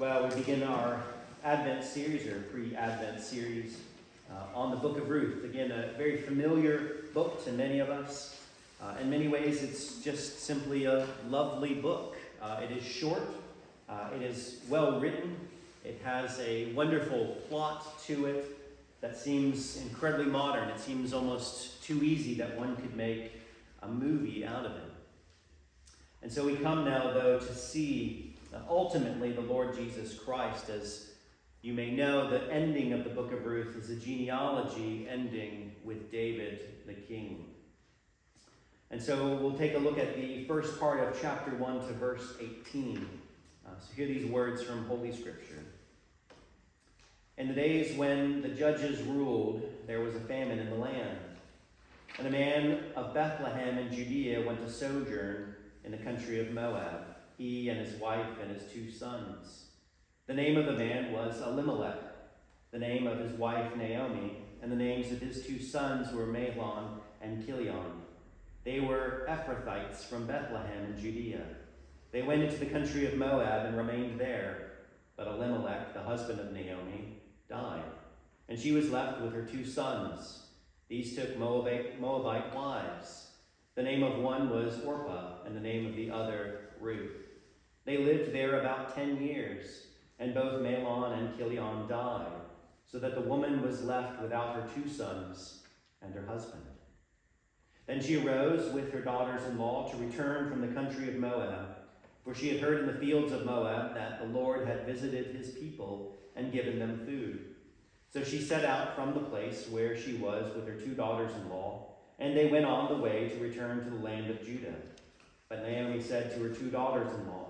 Well, we begin our Advent series or pre Advent series uh, on the book of Ruth. Again, a very familiar book to many of us. Uh, in many ways, it's just simply a lovely book. Uh, it is short, uh, it is well written, it has a wonderful plot to it that seems incredibly modern. It seems almost too easy that one could make a movie out of it. And so we come now, though, to see ultimately the Lord Jesus Christ. As you may know, the ending of the book of Ruth is a genealogy ending with David the king. And so we'll take a look at the first part of chapter 1 to verse 18. Uh, so hear these words from Holy Scripture. In the days when the judges ruled, there was a famine in the land. And a man of Bethlehem in Judea went to sojourn in the country of Moab he and his wife and his two sons. The name of the man was Elimelech, the name of his wife Naomi, and the names of his two sons were Mahlon and Chilion. They were Ephrathites from Bethlehem in Judea. They went into the country of Moab and remained there. But Elimelech, the husband of Naomi, died, and she was left with her two sons. These took Moabite, Moabite wives. The name of one was Orpah, and the name of the other Ruth. They lived there about ten years, and both Mahlon and Chilion died, so that the woman was left without her two sons and her husband. Then she arose with her daughters in law to return from the country of Moab, for she had heard in the fields of Moab that the Lord had visited his people and given them food. So she set out from the place where she was with her two daughters in law, and they went on the way to return to the land of Judah. But Naomi said to her two daughters in law,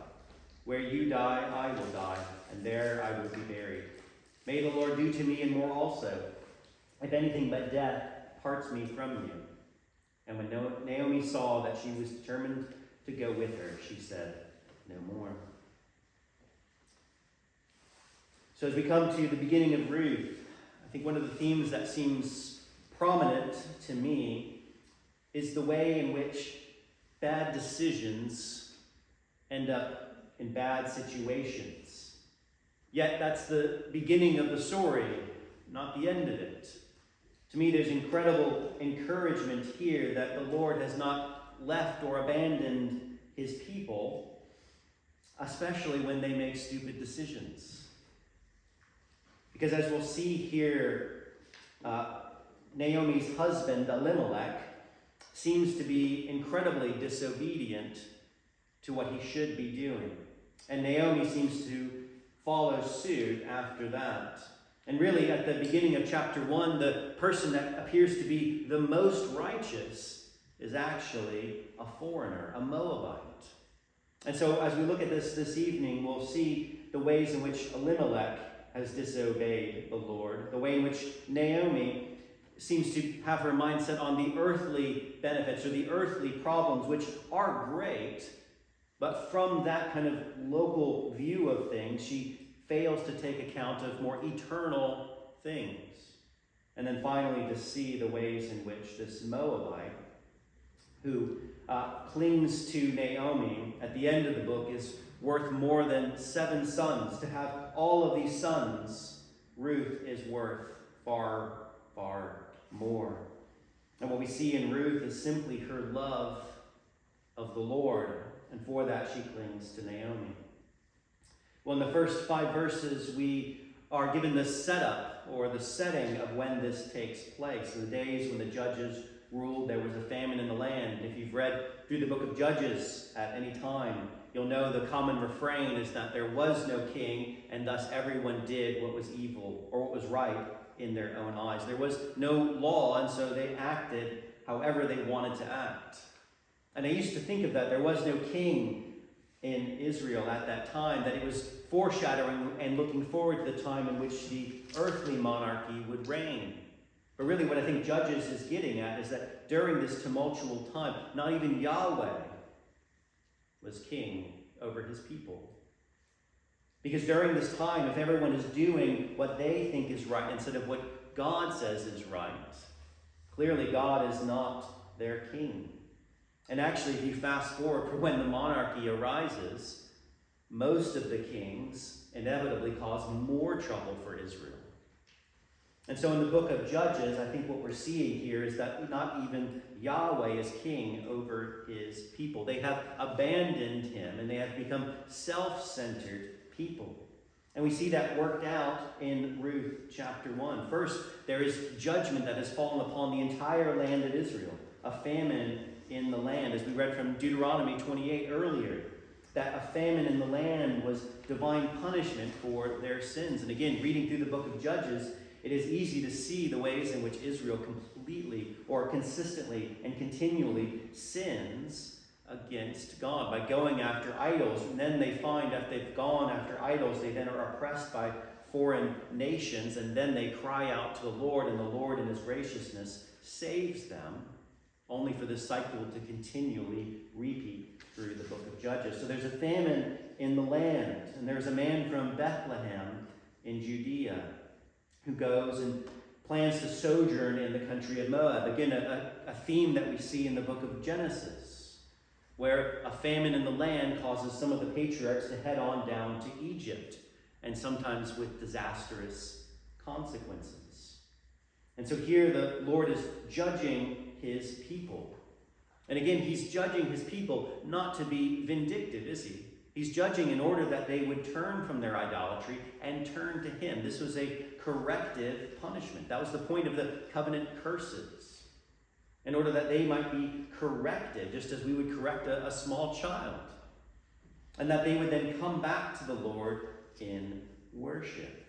Where you die, I will die and there I will be buried. May the Lord do to me and more also, if anything but death parts me from you. And when Naomi saw that she was determined to go with her, she said, No more. So, as we come to the beginning of Ruth, I think one of the themes that seems prominent to me is the way in which bad decisions end up in bad situations. Yet that's the beginning of the story, not the end of it. To me, there's incredible encouragement here that the Lord has not left or abandoned his people, especially when they make stupid decisions. Because as we'll see here, uh, Naomi's husband, Elimelech, seems to be incredibly disobedient to what he should be doing. And Naomi seems to follow suit after that. And really, at the beginning of chapter 1, the person that appears to be the most righteous is actually a foreigner, a Moabite. And so, as we look at this this evening, we'll see the ways in which Elimelech has disobeyed the Lord, the way in which Naomi seems to have her mindset on the earthly benefits or the earthly problems, which are great, but from that kind of local view of things, she fails to take account of more eternal things. And then finally, to see the ways in which this Moabite, who uh, clings to Naomi at the end of the book, is worth more than seven sons. To have all of these sons, Ruth is worth far, far more. And what we see in Ruth is simply her love of the Lord, and for that she clings to Naomi. Well, in the first five verses, we are given the setup or the setting of when this takes place. In the days when the judges ruled, there was a famine in the land. If you've read through the book of Judges at any time, you'll know the common refrain is that there was no king, and thus everyone did what was evil or what was right in their own eyes. There was no law, and so they acted however they wanted to act. And I used to think of that. There was no king in Israel at that time, that it was foreshadowing and looking forward to the time in which the earthly monarchy would reign. But really, what I think Judges is getting at is that during this tumultuous time, not even Yahweh was king over his people. Because during this time, if everyone is doing what they think is right instead of what God says is right, clearly God is not their king. And actually, if you fast forward for when the monarchy arises, most of the kings inevitably cause more trouble for Israel. And so in the book of Judges, I think what we're seeing here is that not even Yahweh is king over his people. They have abandoned him and they have become self centered people. And we see that worked out in Ruth chapter 1. First, there is judgment that has fallen upon the entire land of Israel, a famine in the land, as we read from Deuteronomy 28 earlier. That a famine in the land was divine punishment for their sins. And again, reading through the book of Judges, it is easy to see the ways in which Israel completely or consistently and continually sins against God by going after idols. And then they find that they've gone after idols, they then are oppressed by foreign nations, and then they cry out to the Lord, and the Lord, in His graciousness, saves them, only for this cycle to continually repeat through the book of Judges. So there's a famine in the land, and there's a man from Bethlehem in Judea who goes and plans to sojourn in the country of Moab. Again, a, a theme that we see in the book of Genesis where a famine in the land causes some of the patriarchs to head on down to Egypt, and sometimes with disastrous consequences. And so here the Lord is judging his people. And again, he's judging his people not to be vindictive, is he? He's judging in order that they would turn from their idolatry and turn to him. This was a corrective punishment. That was the point of the covenant curses in order that they might be corrected, just as we would correct a, a small child. And that they would then come back to the Lord in worship.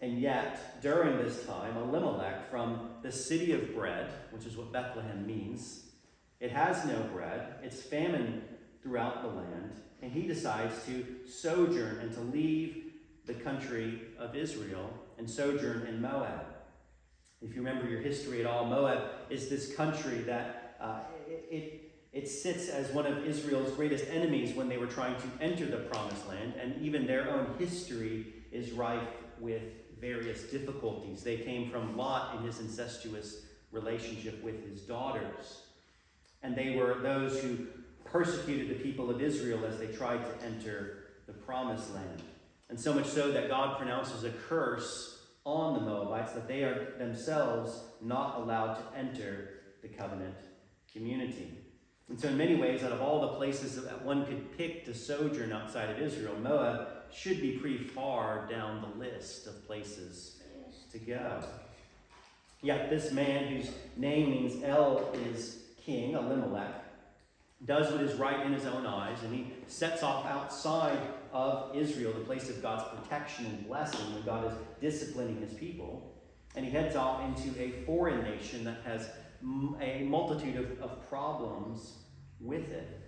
And yet, during this time, Elimelech from the city of bread, which is what Bethlehem means, it has no bread, it's famine throughout the land, and he decides to sojourn and to leave the country of Israel and sojourn in Moab. If you remember your history at all, Moab is this country that uh, it, it sits as one of Israel's greatest enemies when they were trying to enter the promised land, and even their own history is rife with various difficulties. They came from Lot in his incestuous relationship with his daughters. And they were those who persecuted the people of Israel as they tried to enter the promised land. And so much so that God pronounces a curse on the Moabites that they are themselves not allowed to enter the covenant community. And so, in many ways, out of all the places that one could pick to sojourn outside of Israel, Moab should be pretty far down the list of places to go. Yet, this man, whose name means El is king, Elimelech, does what is right in his own eyes, and he sets off outside of Israel, the place of God's protection and blessing when God is disciplining his people. And he heads off into a foreign nation that has a multitude of, of problems with it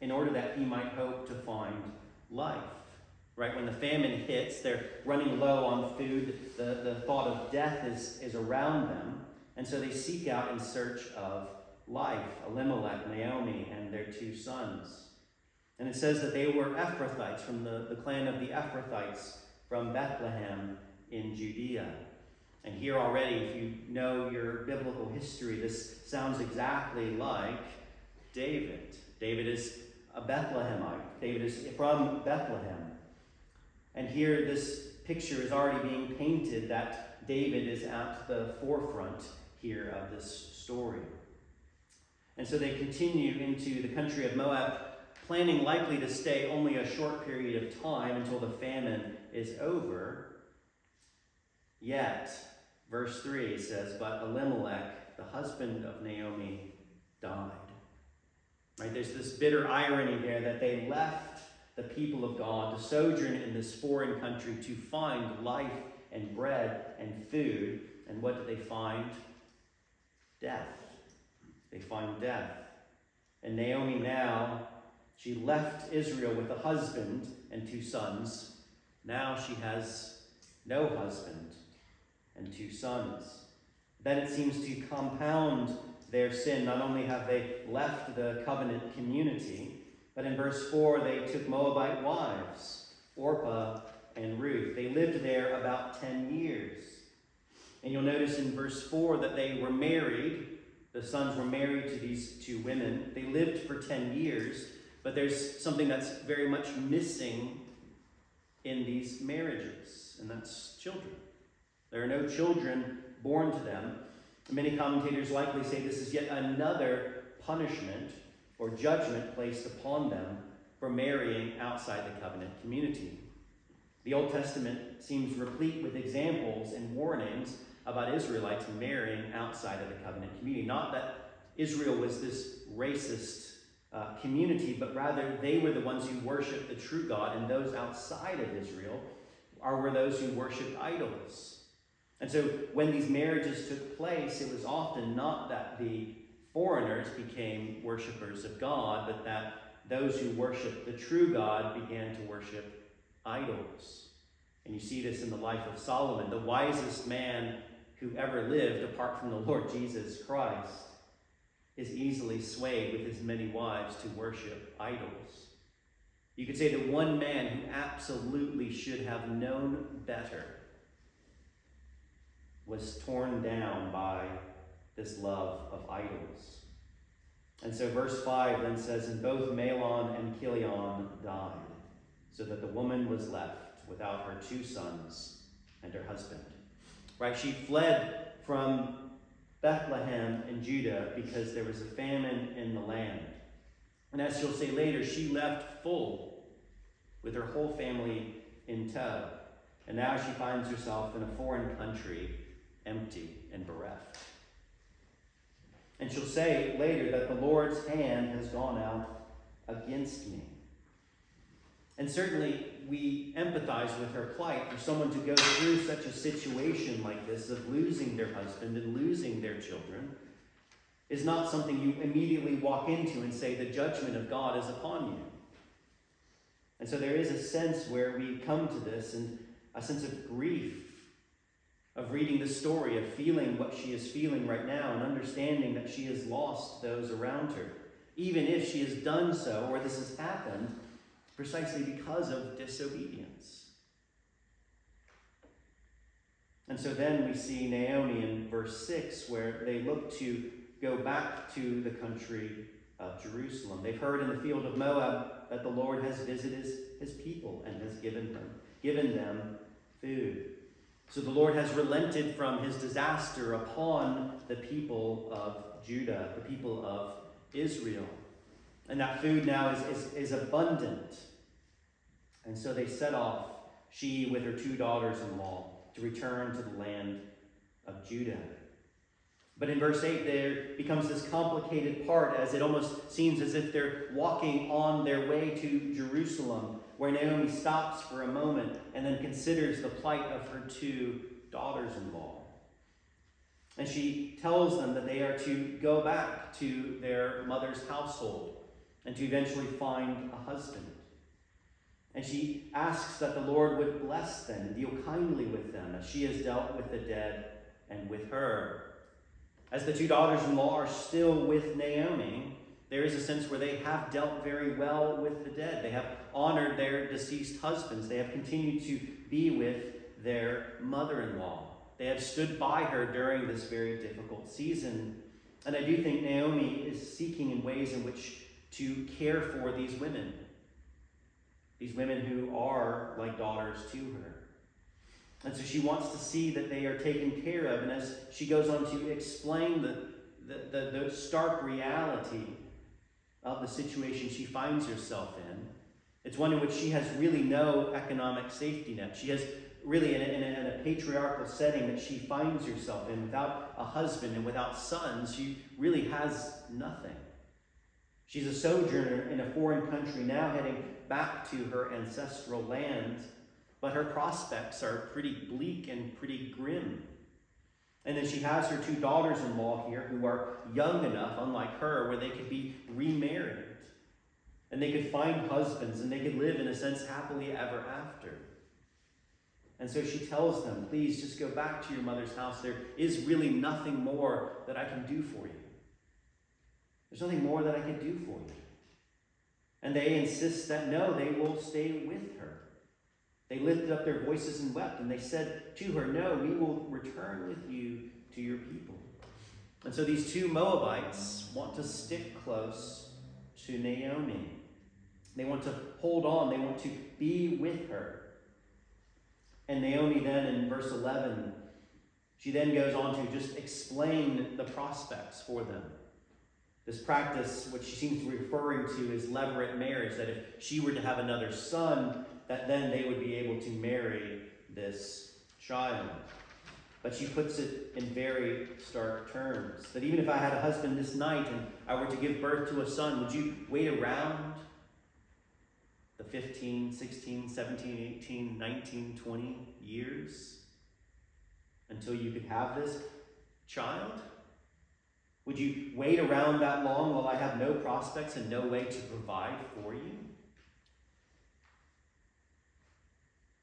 in order that he might hope to find life. Right? When the famine hits, they're running low on food. The, the thought of death is, is around them. And so they seek out in search of life Elimelech, Naomi, and their two sons. And it says that they were Ephrathites from the, the clan of the Ephrathites from Bethlehem in Judea. And here already, if you know your biblical history, this sounds exactly like David. David is a Bethlehemite. David is from Bethlehem. And here, this picture is already being painted that David is at the forefront here of this story. And so they continue into the country of Moab, planning likely to stay only a short period of time until the famine is over. Yet, verse 3 says, But Elimelech, the husband of Naomi, died. Right? There's this bitter irony there that they left the people of God to sojourn in this foreign country to find life and bread and food. And what did they find? Death. They find death. And Naomi now, she left Israel with a husband and two sons. Now she has no husband and two sons. Then it seems to compound their sin. Not only have they left the covenant community, but in verse 4, they took Moabite wives, Orpah and Ruth. They lived there about 10 years. And you'll notice in verse 4 that they were married. The sons were married to these two women. They lived for 10 years, but there's something that's very much missing in these marriages, and that's children. There are no children born to them. Many commentators likely say this is yet another punishment or judgment placed upon them for marrying outside the covenant community. The Old Testament seems replete with examples and warnings about Israelites marrying outside of the covenant community. Not that Israel was this racist uh, community, but rather they were the ones who worshiped the true God, and those outside of Israel are were those who worshiped idols. And so when these marriages took place, it was often not that the foreigners became worshippers of God, but that those who worshiped the true God began to worship idols. And you see this in the life of Solomon, the wisest man who ever lived apart from the Lord Jesus Christ is easily swayed with his many wives to worship idols. You could say that one man who absolutely should have known better was torn down by this love of idols. And so verse 5 then says, And both Mahlon and Chilion died, so that the woman was left without her two sons and her husband. Right? She fled from Bethlehem in Judah because there was a famine in the land. And as she'll say later, she left full with her whole family in tow. And now she finds herself in a foreign country empty and bereft. And she'll say later that the Lord's hand has gone out against me. And certainly we empathize with her plight for someone to go through such a situation like this of losing their husband and losing their children is not something you immediately walk into and say, the judgment of God is upon you. And so there is a sense where we come to this and a sense of grief of reading the story, of feeling what she is feeling right now, and understanding that she has lost those around her, even if she has done so or this has happened precisely because of disobedience. And so then we see Naomi in verse 6, where they look to go back to the country of Jerusalem. They've heard in the field of Moab that the Lord has visited his, his people and has given them, given them food. So the Lord has relented from his disaster upon the people of Judah, the people of Israel. And that food now is, is, is abundant. And so they set off, she with her two daughters in law, to return to the land of Judah. But in verse 8, there becomes this complicated part as it almost seems as if they're walking on their way to Jerusalem where Naomi stops for a moment and then considers the plight of her two daughters in law. And she tells them that they are to go back to their mother's household and to eventually find a husband. And she asks that the Lord would bless them and deal kindly with them as she has dealt with the dead and with her. As the two daughters in law are still with Naomi, there is a sense where they have dealt very well with the dead. They have honored their deceased husbands. They have continued to be with their mother in law. They have stood by her during this very difficult season. And I do think Naomi is seeking in ways in which to care for these women. These women who are like daughters to her. And so she wants to see that they are taken care of. And as she goes on to explain the, the, the, the stark reality of the situation she finds herself in, it's one in which she has really no economic safety net. She has really, in a, in, a, in a, patriarchal setting that she finds herself in, without a husband and without sons, she really has nothing. She's a sojourner in a foreign country, now heading back to her ancestral land, but her prospects are pretty bleak and pretty grim. And then she has her two daughters in law here who are young enough, unlike her, where they could be remarried. And they could find husbands and they could live, in a sense, happily ever after. And so she tells them, please just go back to your mother's house. There is really nothing more that I can do for you. There's nothing more that I can do for you. And they insist that no, they will stay with her. They lifted up their voices and wept, and they said to her, No, we will return with you to your people. And so these two Moabites want to stick close to Naomi. They want to hold on, they want to be with her. And Naomi then in verse 11, she then goes on to just explain the prospects for them. This practice, which she seems to be referring to, is levirate marriage, that if she were to have another son, that then they would be able to marry this child. But she puts it in very stark terms that even if I had a husband this night and I were to give birth to a son, would you wait around the 15, 16, 17, 18, 19, 20 years until you could have this child? Would you wait around that long while I have no prospects and no way to provide for you?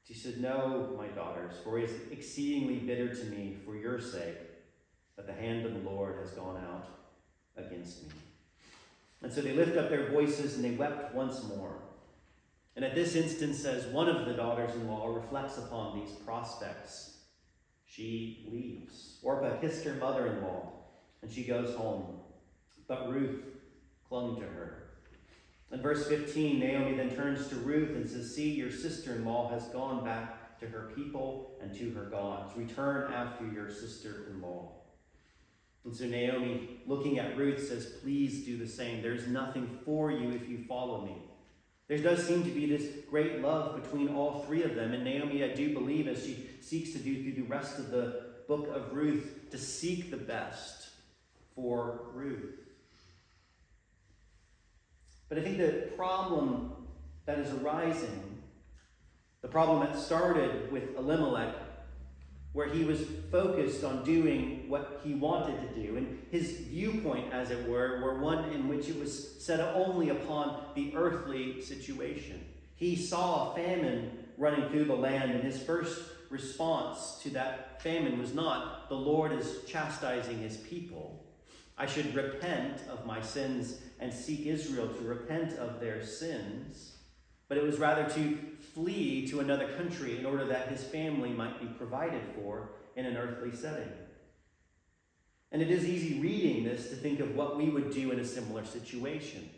She said, No, my daughters, for it is exceedingly bitter to me for your sake that the hand of the Lord has gone out against me. And so they lift up their voices and they wept once more. And at this instance, as one of the daughters in law reflects upon these prospects, she leaves. Orpah kissed her mother in law and she goes home. But Ruth clung to her. In verse 15, Naomi then turns to Ruth and says, See, your sister in law has gone back to her people and to her gods. Return after your sister in law. And so Naomi, looking at Ruth, says, Please do the same. There's nothing for you if you follow me. There does seem to be this great love between all three of them. And Naomi, I do believe, as she seeks to do through the rest of the book of Ruth, to seek the best for Ruth. But I think the problem that is arising, the problem that started with Elimelech, where he was focused on doing what he wanted to do, and his viewpoint, as it were, were one in which it was set only upon the earthly situation. He saw a famine running through the land, and his first response to that famine was not, The Lord is chastising his people. I should repent of my sins and seek Israel to repent of their sins, but it was rather to flee to another country in order that his family might be provided for in an earthly setting. And it is easy reading this to think of what we would do in a similar situation.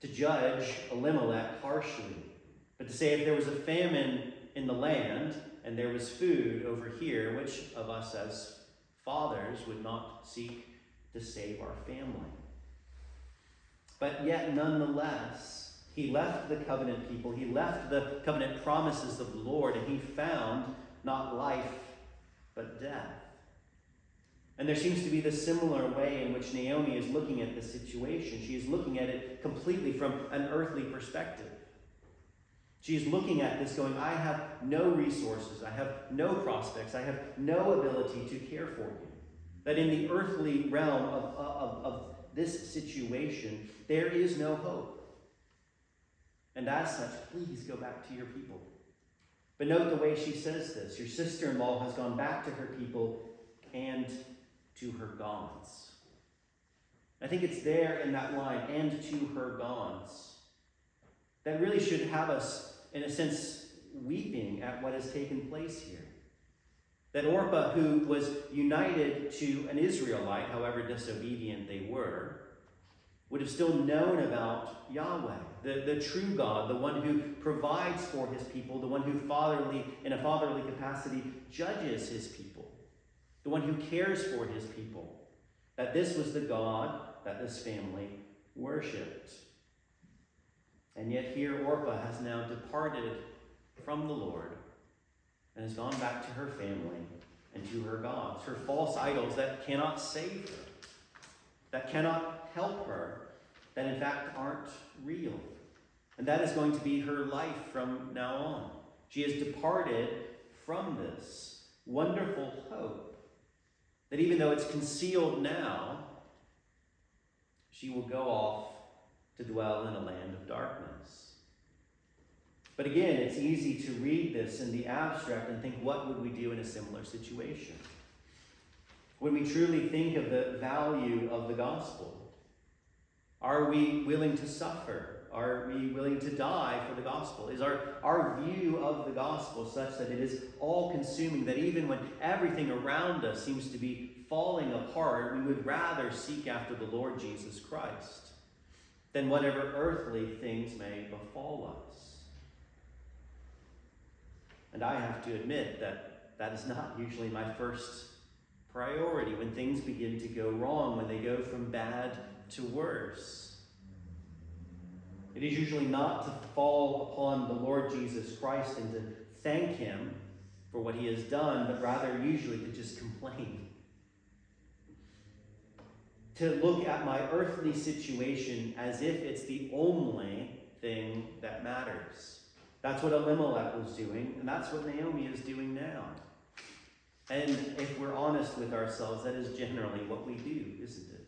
To judge Elimelech harshly, but to say if there was a famine in the land and there was food over here, which of us as fathers would not seek to save our family? But yet, nonetheless, he left the covenant people, he left the covenant promises of the Lord, and he found not life, but death. And there seems to be the similar way in which Naomi is looking at the situation. She is looking at it completely from an earthly perspective. She is looking at this going, I have no resources, I have no prospects, I have no ability to care for you. That in the earthly realm of, of, of this situation, there is no hope. And as such, please go back to your people. But note the way she says this. Your sister in law has gone back to her people and to her gods. I think it's there in that line, and to her gods, that really should have us, in a sense, weeping at what has taken place here. That Orpah, who was united to an Israelite, however disobedient they were, would have still known about Yahweh, the, the true God, the one who provides for his people, the one who fatherly, in a fatherly capacity, judges his people, the one who cares for his people. That this was the God that this family worshipped. And yet here Orpah has now departed from the Lord and has gone back to her family and to her gods, her false idols that cannot save her, that cannot help her, that in fact aren't real. And that is going to be her life from now on. She has departed from this wonderful hope that even though it's concealed now, she will go off to dwell in a land of darkness. But again, it's easy to read this in the abstract and think, what would we do in a similar situation? When we truly think of the value of the gospel, are we willing to suffer? Are we willing to die for the gospel? Is our, our view of the gospel such that it is all consuming, that even when everything around us seems to be falling apart, we would rather seek after the Lord Jesus Christ than whatever earthly things may befall us? And I have to admit that that is not usually my first priority when things begin to go wrong, when they go from bad to worse. It is usually not to fall upon the Lord Jesus Christ and to thank Him for what He has done, but rather usually to just complain. To look at my earthly situation as if it's the only thing that matters. That's what Elimelech was doing, and that's what Naomi is doing now. And if we're honest with ourselves, that is generally what we do, isn't it?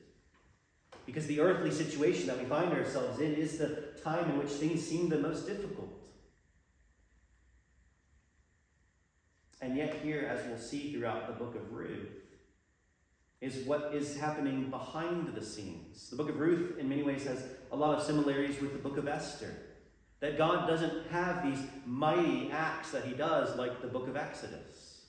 Because the earthly situation that we find ourselves in is the time in which things seem the most difficult. And yet, here, as we'll see throughout the book of Ruth, is what is happening behind the scenes. The book of Ruth, in many ways, has a lot of similarities with the book of Esther. That God doesn't have these mighty acts that he does like the book of Exodus.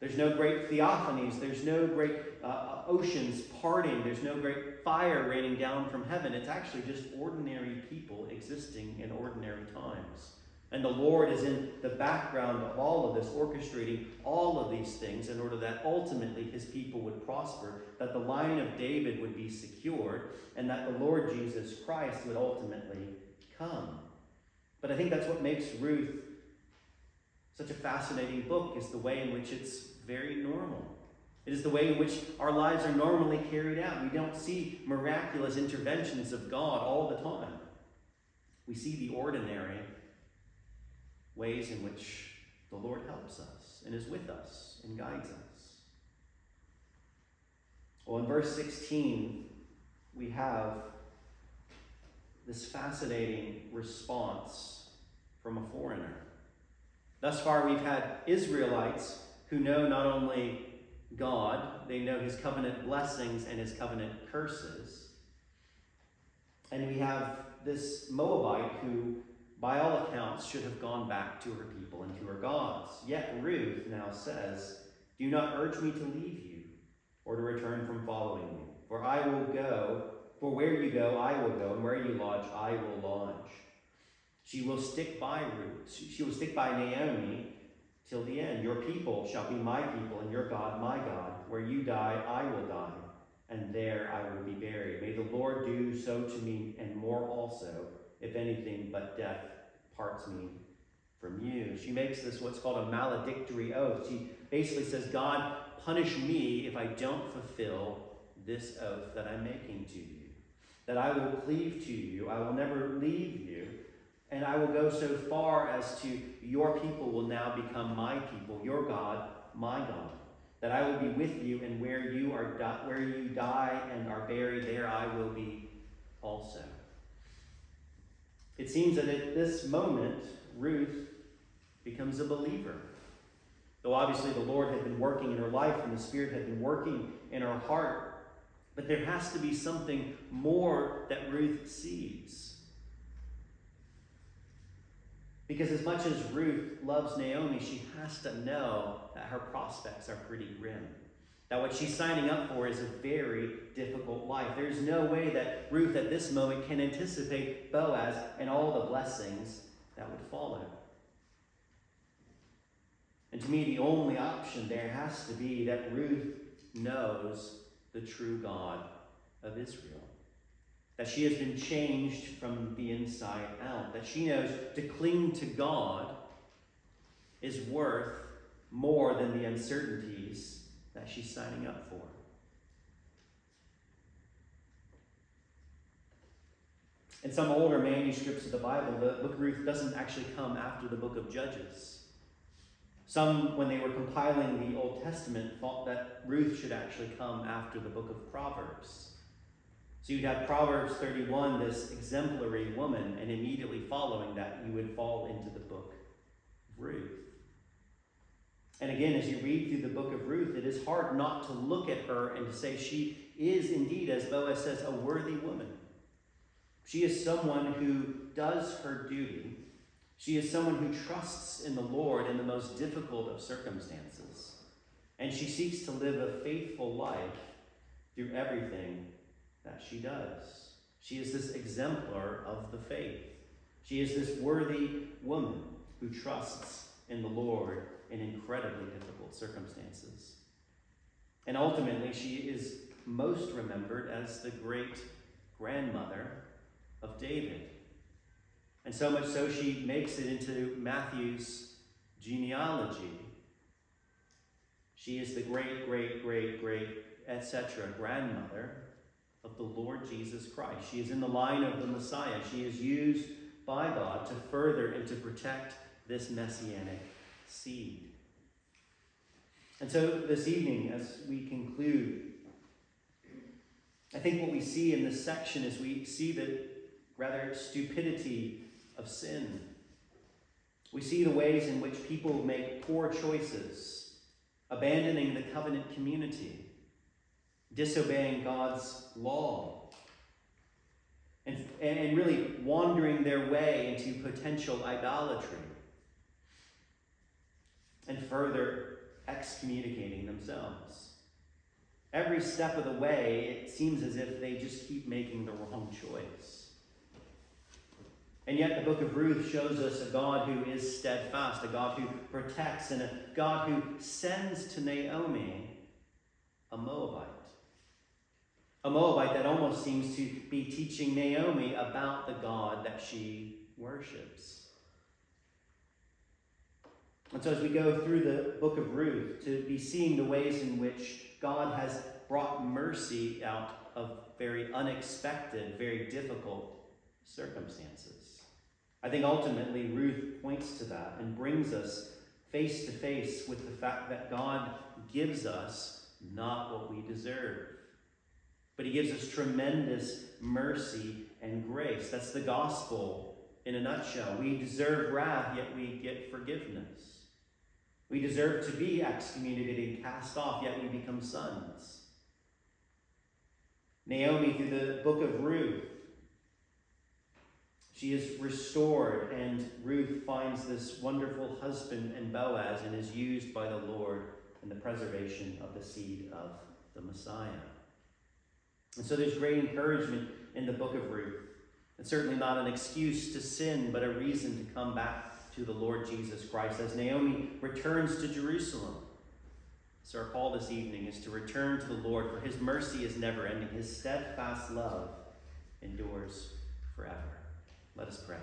There's no great theophanies. There's no great uh, oceans parting. There's no great fire raining down from heaven. It's actually just ordinary people existing in ordinary times. And the Lord is in the background of all of this, orchestrating all of these things in order that ultimately his people would prosper, that the line of David would be secured, and that the Lord Jesus Christ would ultimately come. But I think that's what makes Ruth such a fascinating book is the way in which it's very normal. It is the way in which our lives are normally carried out. We don't see miraculous interventions of God all the time. We see the ordinary ways in which the Lord helps us and is with us and guides us. Well, in verse 16, we have this fascinating response from a foreigner. Thus far, we've had Israelites who know not only God, they know his covenant blessings and his covenant curses. And we have this Moabite who, by all accounts, should have gone back to her people and to her gods. Yet Ruth now says, Do not urge me to leave you or to return from following you, for I will go for where you go, I will go, and where you lodge, I will lodge. She will stick by Ruth. She will stick by Naomi till the end. Your people shall be my people, and your God my God. Where you die, I will die, and there I will be buried. May the Lord do so to me, and more also, if anything but death parts me from you. She makes this what's called a maledictory oath. She basically says, God, punish me if I don't fulfill this oath that I'm making to you that I will cleave to you, I will never leave you, and I will go so far as to your people will now become my people, your God, my God. That I will be with you, and where you are where you die and are buried, there I will be also. It seems that at this moment, Ruth becomes a believer. Though obviously the Lord had been working in her life and the Spirit had been working in her heart, but there has to be something more that Ruth sees. Because as much as Ruth loves Naomi, she has to know that her prospects are pretty grim. That what she's signing up for is a very difficult life. There's no way that Ruth at this moment can anticipate Boaz and all the blessings that would follow. And to me, the only option there has to be that Ruth knows the true God of Israel. That she has been changed from the inside out. That she knows to cling to God is worth more than the uncertainties that she's signing up for. In some older manuscripts of the Bible, the book of Ruth doesn't actually come after the book of Judges. Some, when they were compiling the Old Testament, thought that Ruth should actually come after the book of Proverbs. So you'd have Proverbs 31, this exemplary woman, and immediately following that, you would fall into the book of Ruth. And again, as you read through the book of Ruth, it is hard not to look at her and to say she is indeed, as Boaz says, a worthy woman. She is someone who does her duty she is someone who trusts in the Lord in the most difficult of circumstances. And she seeks to live a faithful life through everything that she does. She is this exemplar of the faith. She is this worthy woman who trusts in the Lord in incredibly difficult circumstances. And ultimately, she is most remembered as the great grandmother of David. And so much so, she makes it into Matthew's genealogy. She is the great, great, great, great, etc., grandmother of the Lord Jesus Christ. She is in the line of the Messiah. She is used by God to further and to protect this messianic seed. And so this evening, as we conclude, I think what we see in this section is we see the rather stupidity of sin. We see the ways in which people make poor choices, abandoning the covenant community, disobeying God's law, and, and really wandering their way into potential idolatry, and further excommunicating themselves. Every step of the way, it seems as if they just keep making the wrong choice. And yet, the book of Ruth shows us a God who is steadfast, a God who protects, and a God who sends to Naomi a Moabite. A Moabite that almost seems to be teaching Naomi about the God that she worships. And so, as we go through the book of Ruth, to be seeing the ways in which God has brought mercy out of very unexpected, very difficult circumstances. I think ultimately Ruth points to that and brings us face to face with the fact that God gives us not what we deserve, but He gives us tremendous mercy and grace. That's the gospel in a nutshell. We deserve wrath, yet we get forgiveness. We deserve to be excommunicated and cast off, yet we become sons. Naomi, through the book of Ruth, she is restored, and Ruth finds this wonderful husband and Boaz and is used by the Lord in the preservation of the seed of the Messiah. And so there's great encouragement in the book of Ruth. It's certainly not an excuse to sin, but a reason to come back to the Lord Jesus Christ as Naomi returns to Jerusalem. Sir Paul, this evening is to return to the Lord, for his mercy is never ending. His steadfast love endures forever. Let us pray.